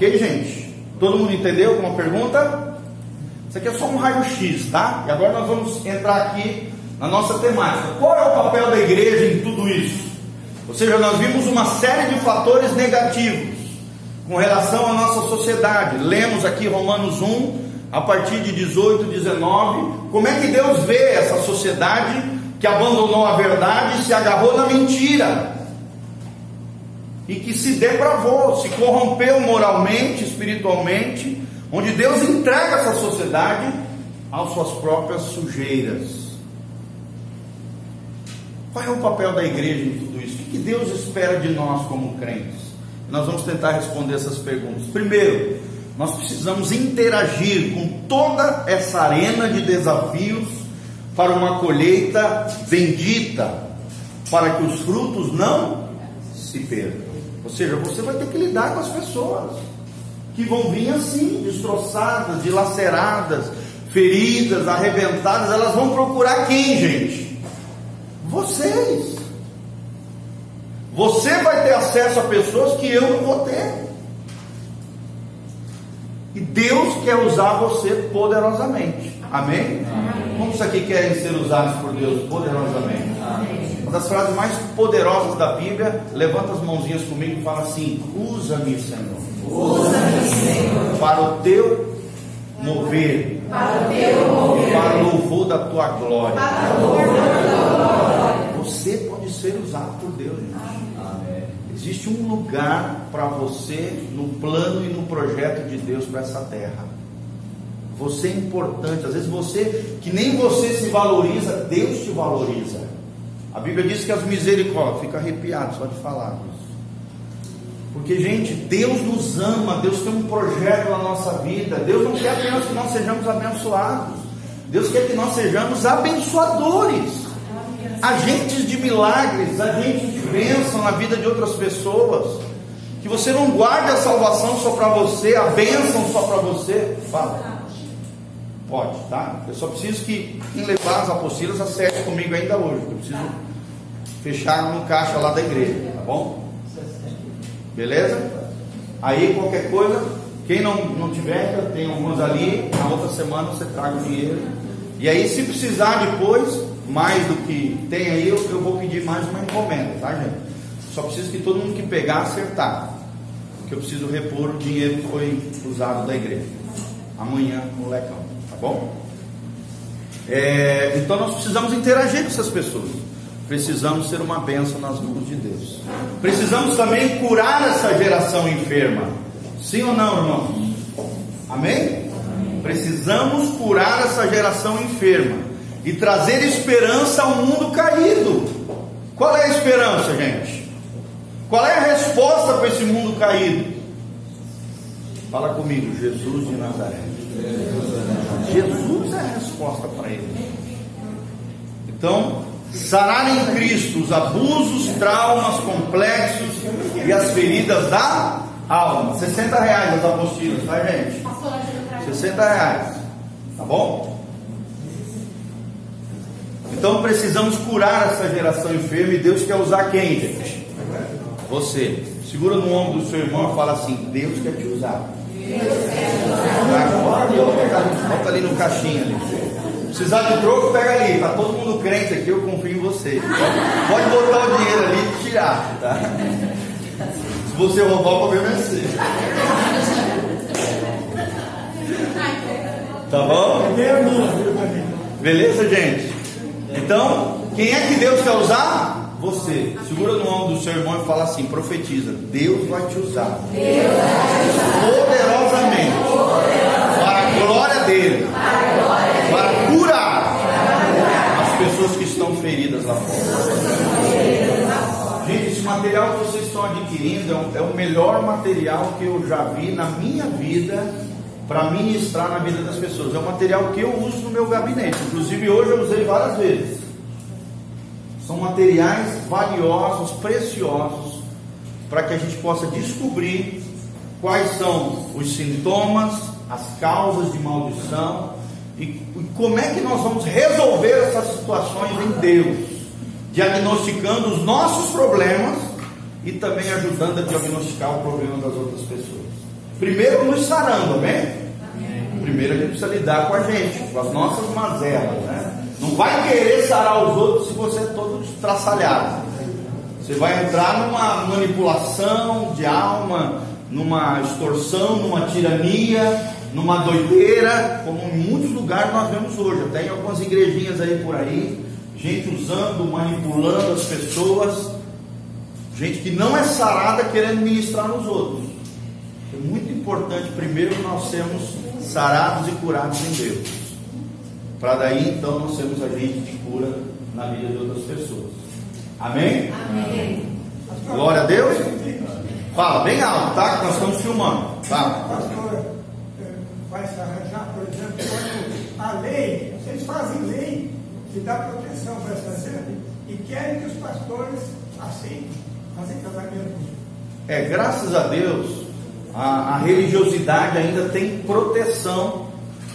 Ok, gente? Todo mundo entendeu alguma pergunta? Isso aqui é só um raio-x, tá? E agora nós vamos entrar aqui na nossa temática. Qual é o papel da igreja em tudo isso? Ou seja, nós vimos uma série de fatores negativos com relação à nossa sociedade. Lemos aqui Romanos 1, a partir de 18, 19, como é que Deus vê essa sociedade que abandonou a verdade e se agarrou na mentira. E que se depravou, se corrompeu moralmente, espiritualmente, onde Deus entrega essa sociedade às suas próprias sujeiras. Qual é o papel da igreja em tudo isso? O que Deus espera de nós como crentes? Nós vamos tentar responder essas perguntas. Primeiro, nós precisamos interagir com toda essa arena de desafios para uma colheita bendita, para que os frutos não se percam. Ou seja, você vai ter que lidar com as pessoas que vão vir assim, destroçadas, dilaceradas, feridas, arrebentadas. Elas vão procurar quem, gente? Vocês. Você vai ter acesso a pessoas que eu não vou ter. E Deus quer usar você poderosamente. Amém? Amém. Quantos aqui querem ser usados por Deus poderosamente? Amém. Uma das frases mais poderosas da Bíblia, levanta as mãozinhas comigo e fala assim: Usa-me, Senhor. Usa-me, Senhor. Para o teu mover. Para o teu mover. Para o louvor da tua glória. Para o louvor da tua glória. Você pode ser usado por Deus, gente. Existe um lugar para você no plano e no projeto de Deus para essa terra. Você é importante. Às vezes você, que nem você se valoriza, Deus te valoriza. A Bíblia diz que as misericórdias, fica arrepiado só de falar isso. Porque, gente, Deus nos ama, Deus tem um projeto na nossa vida. Deus não quer apenas que nós sejamos abençoados. Deus quer que nós sejamos abençoadores agentes de milagres, agentes de bênção na vida de outras pessoas. Que você não guarde a salvação só para você, a bênção só para você. Fala. Pode, tá? Eu só preciso que quem levar as apostilas acerte comigo ainda hoje. Eu preciso fechar no caixa lá da igreja, tá bom? Beleza? Aí qualquer coisa, quem não, não tiver, tem algumas ali, na outra semana você traga o dinheiro. E aí se precisar depois, mais do que tem aí, eu, eu vou pedir mais uma encomenda, tá, gente? Só preciso que todo mundo que pegar acertar. Porque eu preciso repor o dinheiro que foi usado da igreja. Amanhã no lecão, tá bom? É, então nós precisamos interagir com essas pessoas. Precisamos ser uma bênção nas mãos de Deus. Precisamos também curar essa geração enferma. Sim ou não, irmãos? Amém? Amém. Precisamos curar essa geração enferma e trazer esperança ao mundo caído. Qual é a esperança, gente? Qual é a resposta para esse mundo caído? Fala comigo, Jesus de Nazaré. Jesus é a resposta para ele. Então, sarar em Cristo os abusos, traumas, complexos e as feridas da alma. 60 reais as apostilas, tá, gente? 60 reais. Tá bom? Então precisamos curar essa geração enferma e Deus quer usar quem, gente? Você. Segura no ombro do seu irmão e fala assim: Deus quer te usar. Te usar. Bota ali no caixinha ali. Precisar de troco, pega ali. Tá todo mundo crente aqui, eu confio em você. Pode botar o dinheiro ali e tirar, tá? Se você roubar, o problema é seu. Tá bom? Beleza, gente? Então, quem é que Deus quer usar? Você. Segura no ombro do seu irmão e fala assim: profetiza. Deus vai te usar. Deus vai te usar. Poderosamente. Poderosamente. Para a glória dele. Para, a glória dele. para curar, as pessoas que estão feridas lá fora. Gente, esse material que vocês estão adquirindo é o melhor material que eu já vi na minha vida para ministrar na vida das pessoas. É um material que eu uso no meu gabinete. Inclusive hoje eu usei várias vezes. São materiais valiosos, preciosos, para que a gente possa descobrir quais são os sintomas, as causas de maldição e, e como é que nós vamos resolver essas situações em Deus, diagnosticando os nossos problemas e também ajudando a diagnosticar o problema das outras pessoas. Primeiro nos sarando, amém? Primeiro a gente precisa lidar com a gente, com as nossas mazelas, né? Não vai querer sarar os outros se você é todo estraçalhado. Você vai entrar numa manipulação de alma, numa extorsão, numa tirania, numa doideira, como em muitos lugares nós vemos hoje, até em algumas igrejinhas aí por aí, gente usando, manipulando as pessoas, gente que não é sarada querendo ministrar nos outros. É muito importante primeiro nós sermos sarados e curados em Deus. Para daí então nós sermos agente de cura na vida de outras pessoas. Amém? Amém. Glória a Deus. Fala bem alto, tá? Que nós estamos filmando. Fala. Pastor, eh, vai se arranjar, por exemplo, quando a lei, vocês fazem lei que dá proteção para essa gente e querem que os pastores aceitem fazer casamento. É, graças a Deus, a, a religiosidade ainda tem proteção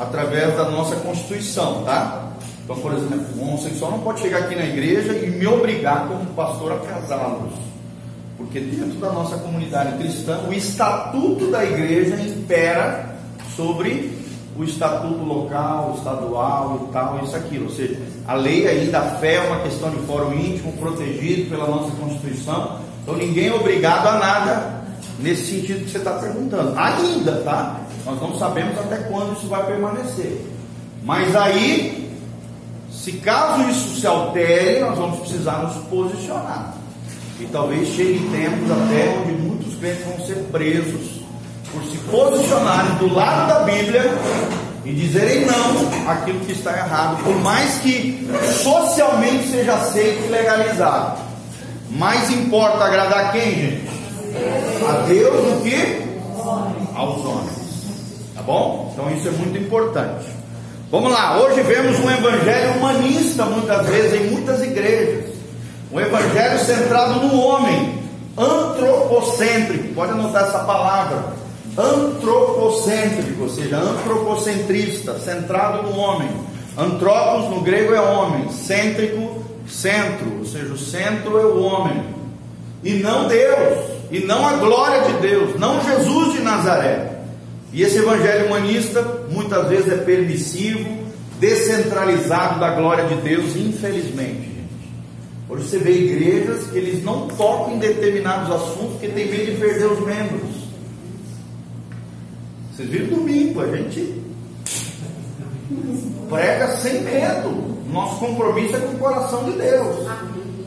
através da nossa Constituição, tá? Então, por exemplo, o homossexual não pode chegar aqui na igreja e me obrigar como pastor a casá-los. Porque dentro da nossa comunidade cristã, o estatuto da igreja impera sobre o estatuto local, estadual e tal, isso aquilo. Ou seja, a lei ainda, a fé é uma questão de fórum íntimo, protegido pela nossa Constituição. Então ninguém é obrigado a nada nesse sentido que você está perguntando. Ainda, tá? Nós não sabemos até quando isso vai permanecer. Mas aí, se caso isso se altere, nós vamos precisar nos posicionar. E talvez chegue tempos até onde muitos crentes vão ser presos por se posicionarem do lado da Bíblia e dizerem não àquilo que está errado, por mais que socialmente seja aceito e legalizado. Mais importa agradar quem, gente? A Deus do que aos homens. Tá bom? Então isso é muito importante. Vamos lá, hoje vemos um evangelho humanista muitas vezes em muitas igrejas. Um evangelho centrado no homem, antropocêntrico. Pode anotar essa palavra antropocêntrico, ou seja, antropocentrista, centrado no homem. Antropos no grego é homem, cêntrico, centro, ou seja, o centro é o homem. E não Deus, e não a glória de Deus, não Jesus de Nazaré. E esse evangelho humanista muitas vezes é permissivo, descentralizado da glória de Deus, infelizmente. Gente. Hoje você vê igrejas que eles não tocam em determinados assuntos porque tem medo de perder os membros. Vocês viram domingo, a gente prega sem medo. Nosso compromisso é com o coração de Deus.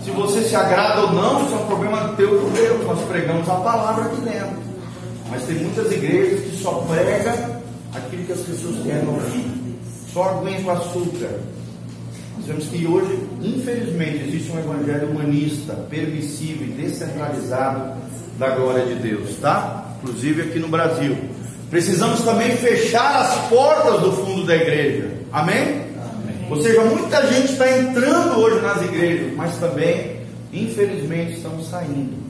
Se você se agrada ou não, isso é um problema teu com Deus. Nós pregamos a palavra aqui dentro. Mas tem muitas igrejas que só pregam aquilo que as pessoas querem ouvir. Só aguenta o açúcar. Nós vemos que hoje, infelizmente, existe um evangelho humanista, permissivo e descentralizado da glória de Deus, tá? Inclusive aqui no Brasil. Precisamos também fechar as portas do fundo da igreja. Amém? Amém. Ou seja, muita gente está entrando hoje nas igrejas, mas também, infelizmente, estão saindo.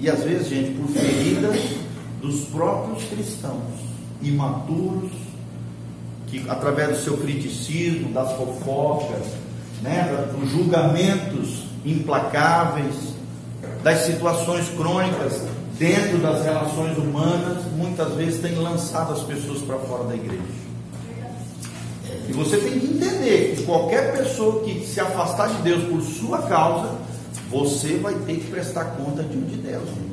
E às vezes, gente, por feridas dos próprios cristãos, imaturos, que através do seu criticismo, das fofocas, né, dos julgamentos implacáveis, das situações crônicas dentro das relações humanas, muitas vezes tem lançado as pessoas para fora da igreja. E você tem que entender que qualquer pessoa que se afastar de Deus por sua causa, você vai ter que prestar conta diante de Deus, gente.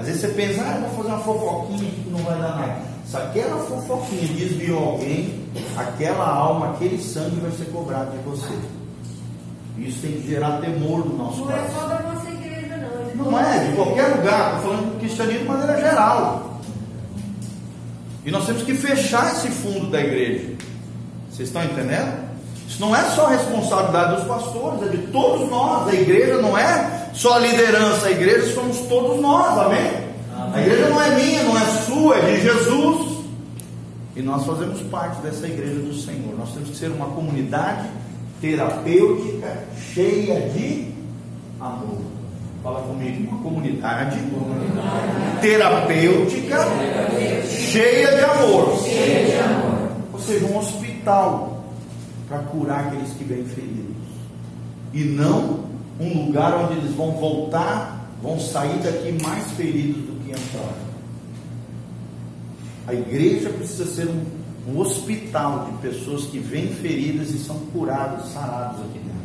Às vezes você pensa, ah, vou fazer uma fofoquinha que não vai dar nada. Se aquela fofoquinha desviou alguém, aquela alma, aquele sangue vai ser cobrado de você. Isso tem que gerar temor no nosso Não é coração. só da nossa igreja, não. Não é, de qualquer lugar, estou falando do cristianismo de maneira geral. E nós temos que fechar esse fundo da igreja. Vocês estão entendendo? Isso não é só responsabilidade dos pastores, é de todos nós. A igreja não é só a liderança, a igreja somos todos nós, amém? A igreja não é minha, não é sua, é de Jesus. E nós fazemos parte dessa igreja do Senhor. Nós temos que ser uma comunidade terapêutica, cheia de amor. Fala comigo, uma comunidade terapêutica, cheia de amor. Ou seja, um hospital para curar aqueles que vêm feridos. E não um lugar onde eles vão voltar, vão sair daqui mais feridos do que entraram. A igreja precisa ser um, um hospital de pessoas que vêm feridas e são curadas, saradas aqui dentro.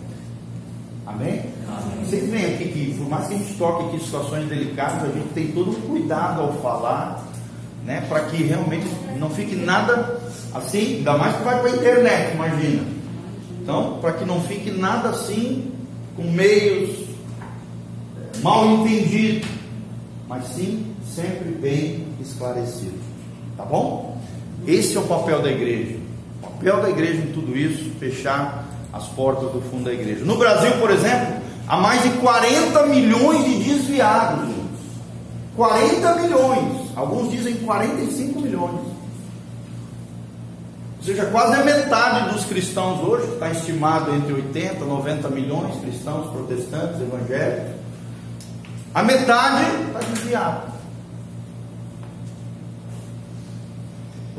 Amém? Amém? Você vem aqui que, por mais que a gente toque aqui situações delicadas, a gente tem todo um cuidado ao falar, né? Para que realmente não fique nada assim, ainda mais que vai para a internet, imagina. Então, para que não fique nada assim, com meios é, mal entendidos, mas sim sempre bem esclarecido. Tá bom? Esse é o papel da igreja. O papel da igreja em tudo isso, fechar as portas do fundo da igreja. No Brasil, por exemplo, há mais de 40 milhões de desviados. 40 milhões. Alguns dizem 45 milhões. Ou seja, quase a metade dos cristãos hoje, está estimado entre 80 e 90 milhões cristãos, protestantes, evangélicos. A metade está desviada.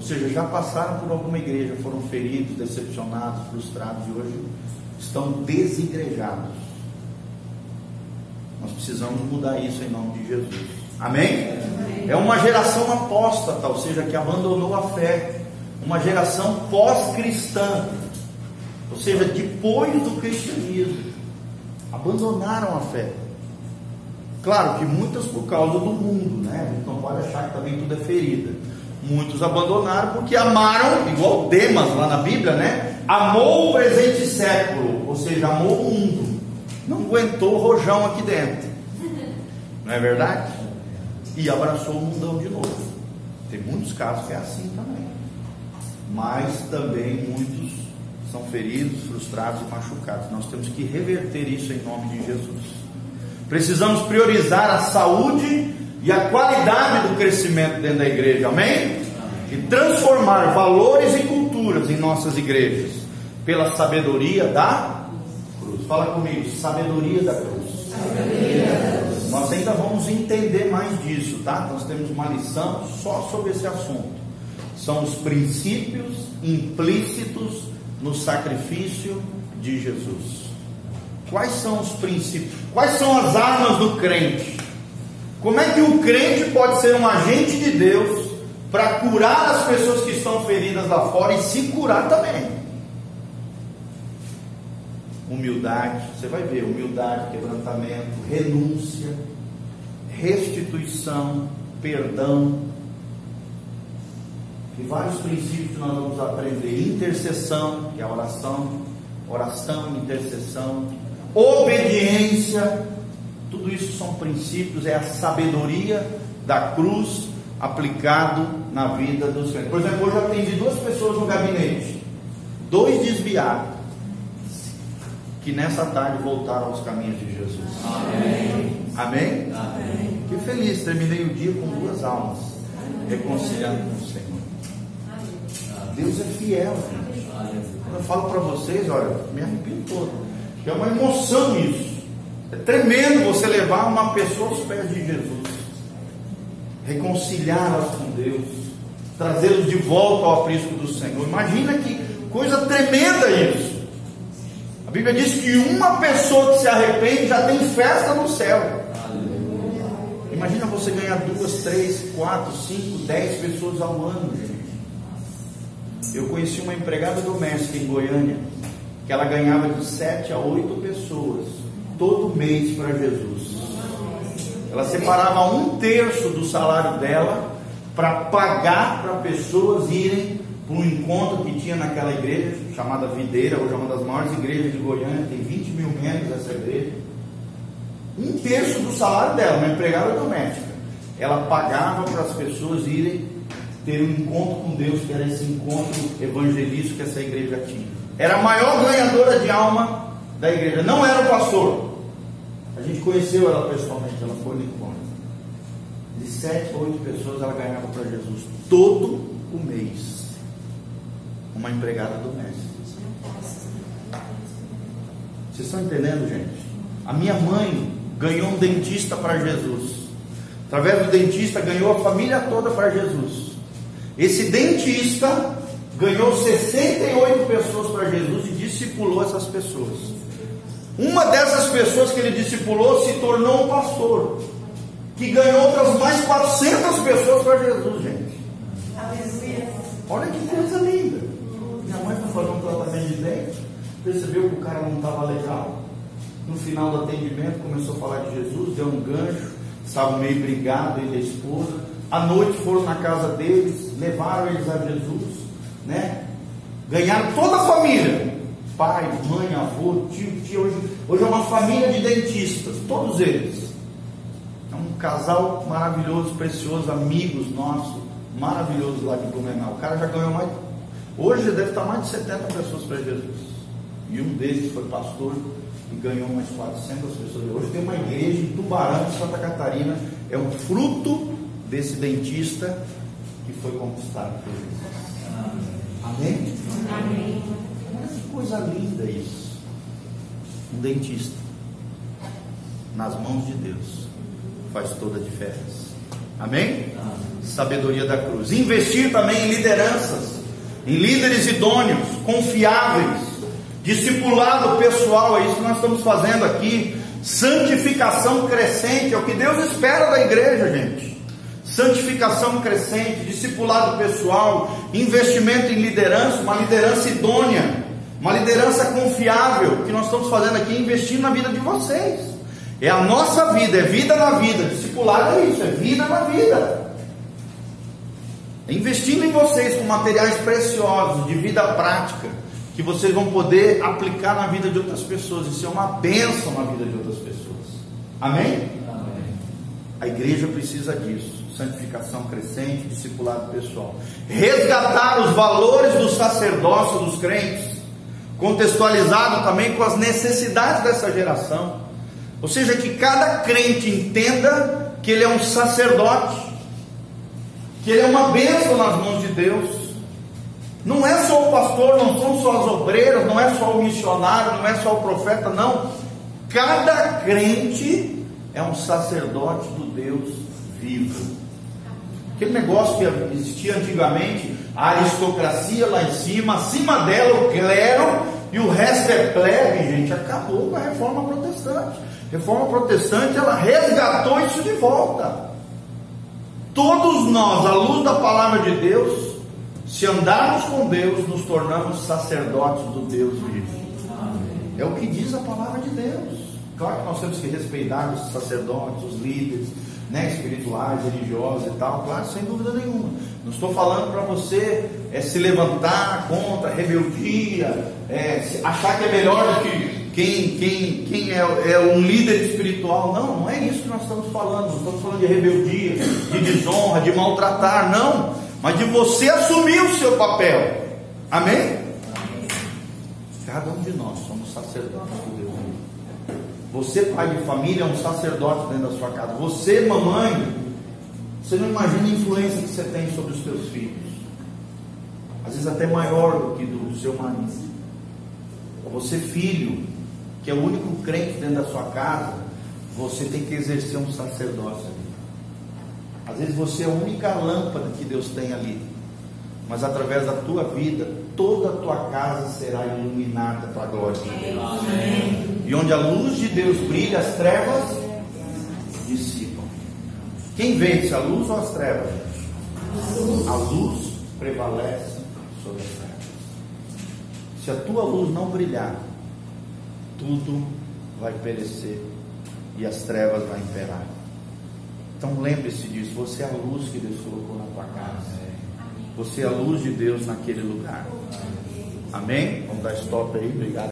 seja, já passaram por alguma igreja, foram feridos, decepcionados, frustrados e hoje estão desigrejados. Nós precisamos mudar isso em nome de Jesus. Amém? Amém. É uma geração apóstata, ou seja, que abandonou a fé. Uma geração pós-cristã, ou seja, depois do cristianismo, abandonaram a fé. Claro que muitas por causa do mundo, né? A gente não pode achar que também tudo é ferida. Muitos abandonaram porque amaram, igual Demas lá na Bíblia, né? Amou o presente século, ou seja, amou o mundo. Não aguentou o rojão aqui dentro. Não é verdade? E abraçou o mundão de novo. Tem muitos casos que é assim também. Mas também muitos são feridos, frustrados e machucados. Nós temos que reverter isso em nome de Jesus. Precisamos priorizar a saúde e a qualidade do crescimento dentro da igreja, amém? E transformar valores e culturas em nossas igrejas pela sabedoria da cruz. Fala comigo, sabedoria da cruz. Sabedoria da cruz. Nós ainda vamos entender mais disso, tá? Nós temos uma lição só sobre esse assunto. São os princípios implícitos no sacrifício de Jesus. Quais são os princípios? Quais são as armas do crente? Como é que o crente pode ser um agente de Deus para curar as pessoas que estão feridas lá fora e se curar também? Humildade, você vai ver: humildade, quebrantamento, renúncia, restituição, perdão. E vários princípios que nós vamos aprender: intercessão, que é a oração, oração, intercessão, obediência tudo isso são princípios, é a sabedoria da cruz aplicado na vida dos crentes. Por exemplo, hoje eu atendi duas pessoas no gabinete, dois desviados, que nessa tarde voltaram aos caminhos de Jesus. Amém? Amém? Amém. Que feliz, terminei o dia com duas almas, reconciliando. Deus é fiel. Quando eu falo para vocês, olha, me arrepio todo. É uma emoção isso. É tremendo você levar uma pessoa aos pés de Jesus, reconciliá-las com Deus, trazê-los de volta ao aprisco do Senhor. Imagina que coisa tremenda isso. A Bíblia diz que uma pessoa que se arrepende já tem festa no céu. Imagina você ganhar duas, três, quatro, cinco, dez pessoas ao ano. Eu conheci uma empregada doméstica em Goiânia, que ela ganhava de sete a oito pessoas todo mês para Jesus. Ela separava um terço do salário dela para pagar para pessoas irem para um encontro que tinha naquela igreja, chamada Videira, hoje é uma das maiores igrejas de Goiânia, tem 20 mil membros essa igreja. Um terço do salário dela, uma empregada doméstica. Ela pagava para as pessoas irem ter um encontro com Deus, que era esse encontro evangelístico que essa igreja tinha. Era a maior ganhadora de alma da igreja, não era o pastor. A gente conheceu ela pessoalmente, ela foi no encontro. De sete a oito pessoas ela ganhava para Jesus todo o mês. Uma empregada doméstica. Vocês estão entendendo, gente? A minha mãe ganhou um dentista para Jesus. Através do dentista, ganhou a família toda para Jesus. Esse dentista ganhou 68 pessoas para Jesus e discipulou essas pessoas. Uma dessas pessoas que ele discipulou se tornou um pastor, que ganhou outras mais 400 pessoas para Jesus, gente. Olha que coisa linda. Minha mãe foi fazer um tratamento de dente, percebeu que o cara não estava legal. No final do atendimento começou a falar de Jesus, deu um gancho, estavam meio brigados ele e a esposa. À noite foram na casa deles, levaram eles a Jesus, né? Ganharam toda a família. Pai, mãe, avô, tio, tia. Hoje, hoje é uma família de dentistas, todos eles. É um casal maravilhoso, precioso, amigos nossos, maravilhoso lá de Blumenau. O cara já ganhou mais. Hoje deve estar mais de 70 pessoas para Jesus. E um deles foi pastor e ganhou umas 400 pessoas. Hoje tem uma igreja em Tubarão, Santa Catarina. É um fruto desse dentista que foi conquistado por Jesus. Amém? Amém. Olha que coisa linda isso. Um dentista nas mãos de Deus faz toda a diferença. Amém? Sabedoria da cruz. Investir também em lideranças, em líderes idôneos, confiáveis, discipulado pessoal, é isso que nós estamos fazendo aqui. Santificação crescente, é o que Deus espera da igreja, gente. Santificação crescente, discipulado pessoal, investimento em liderança, uma liderança idônea, uma liderança confiável, que nós estamos fazendo aqui, investindo na vida de vocês. É a nossa vida, é vida na vida. Discipulado é isso, é vida na vida. É investindo em vocês com materiais preciosos, de vida prática, que vocês vão poder aplicar na vida de outras pessoas. Isso é uma bênção na vida de outras pessoas. Amém? A igreja precisa disso. Santificação crescente, discipulado pessoal. Resgatar os valores do sacerdócio dos crentes, contextualizado também com as necessidades dessa geração. Ou seja, que cada crente entenda que ele é um sacerdote, que ele é uma bênção nas mãos de Deus. Não é só o pastor, não são só as obreiras, não é só o missionário, não é só o profeta, não. Cada crente é um sacerdote do Deus vivo. Aquele negócio que existia antigamente, a aristocracia lá em cima, acima dela o clero e o resto é plebe, gente, acabou com a reforma protestante. Reforma protestante ela resgatou isso de volta. Todos nós, à luz da palavra de Deus, se andarmos com Deus, nos tornamos sacerdotes do Deus vivo. É o que diz a palavra de Deus. Claro que nós temos que respeitar os sacerdotes, os líderes, né, espirituais, religiosos e tal, claro, sem dúvida nenhuma. Não estou falando para você é, se levantar contra rebeldia, é, achar que é melhor do que quem, quem, quem é, é um líder espiritual. Não, não é isso que nós estamos falando. Não estamos falando de rebeldia, de desonra, de maltratar, não. Mas de você assumir o seu papel. Amém? Cada um de nós somos sacerdotes. Você, pai de família, é um sacerdote dentro da sua casa. Você, mamãe, você não imagina a influência que você tem sobre os seus filhos. Às vezes até maior do que do seu marido. Você, filho, que é o único crente dentro da sua casa, você tem que exercer um sacerdócio ali. Às vezes você é a única lâmpada que Deus tem ali. Mas através da tua vida, toda a tua casa será iluminada para a glória de Deus. E onde a luz de Deus brilha, as trevas dissipam. Quem vence, a luz ou as trevas? A luz prevalece sobre as trevas. Se a tua luz não brilhar, tudo vai perecer e as trevas vão imperar. Então lembre-se disso, você é a luz que Deus colocou na tua casa. Você é a luz de Deus naquele lugar. Amém? Vamos dar stop aí, obrigado.